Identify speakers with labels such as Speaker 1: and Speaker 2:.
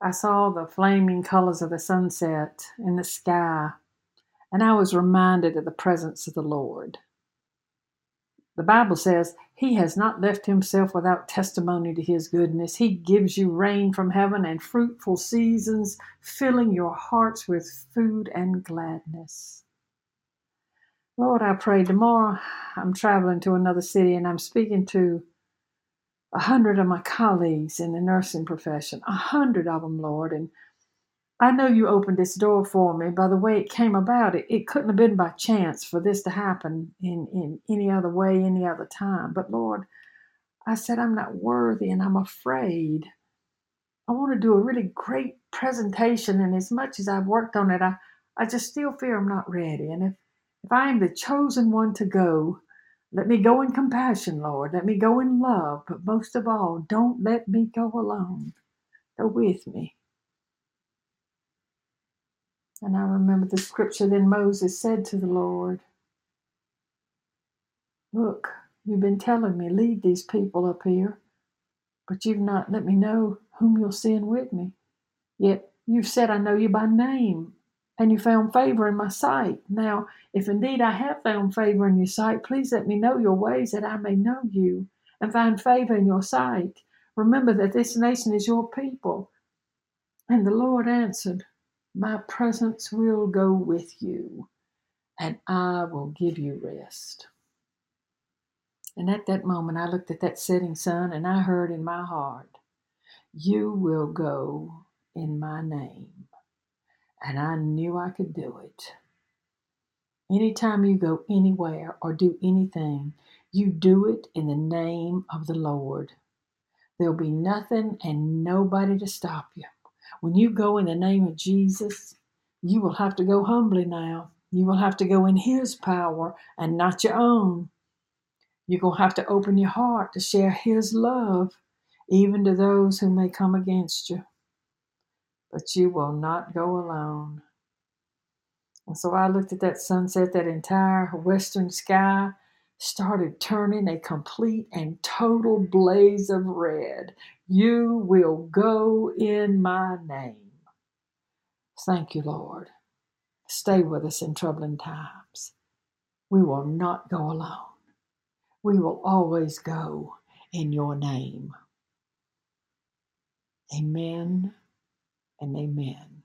Speaker 1: I saw the flaming colors of the sunset in the sky, and I was reminded of the presence of the Lord. The Bible says he has not left himself without testimony to his goodness. He gives you rain from heaven and fruitful seasons, filling your hearts with food and gladness. Lord, I pray tomorrow I'm traveling to another city and I'm speaking to a hundred of my colleagues in the nursing profession, a hundred of them, Lord, and I know you opened this door for me by the way it came about. It, it couldn't have been by chance for this to happen in, in any other way, any other time. But Lord, I said, I'm not worthy and I'm afraid. I want to do a really great presentation, and as much as I've worked on it, I, I just still fear I'm not ready. And if, if I am the chosen one to go, let me go in compassion, Lord. Let me go in love. But most of all, don't let me go alone. Go with me. And I remember the scripture then Moses said to the Lord, Look, you've been telling me, lead these people up here, but you've not let me know whom you'll send with me. Yet you've said, I know you by name, and you found favor in my sight. Now, if indeed I have found favor in your sight, please let me know your ways that I may know you and find favor in your sight. Remember that this nation is your people. And the Lord answered, my presence will go with you, and I will give you rest. And at that moment, I looked at that setting sun and I heard in my heart, You will go in my name. And I knew I could do it. Anytime you go anywhere or do anything, you do it in the name of the Lord. There'll be nothing and nobody to stop you. When you go in the name of Jesus, you will have to go humbly now. You will have to go in His power and not your own. You're going to have to open your heart to share His love, even to those who may come against you. But you will not go alone. And so I looked at that sunset, that entire western sky started turning a complete and total blaze of red. You will go in my name. Thank you, Lord. Stay with us in troubling times. We will not go alone. We will always go in your name. Amen and amen.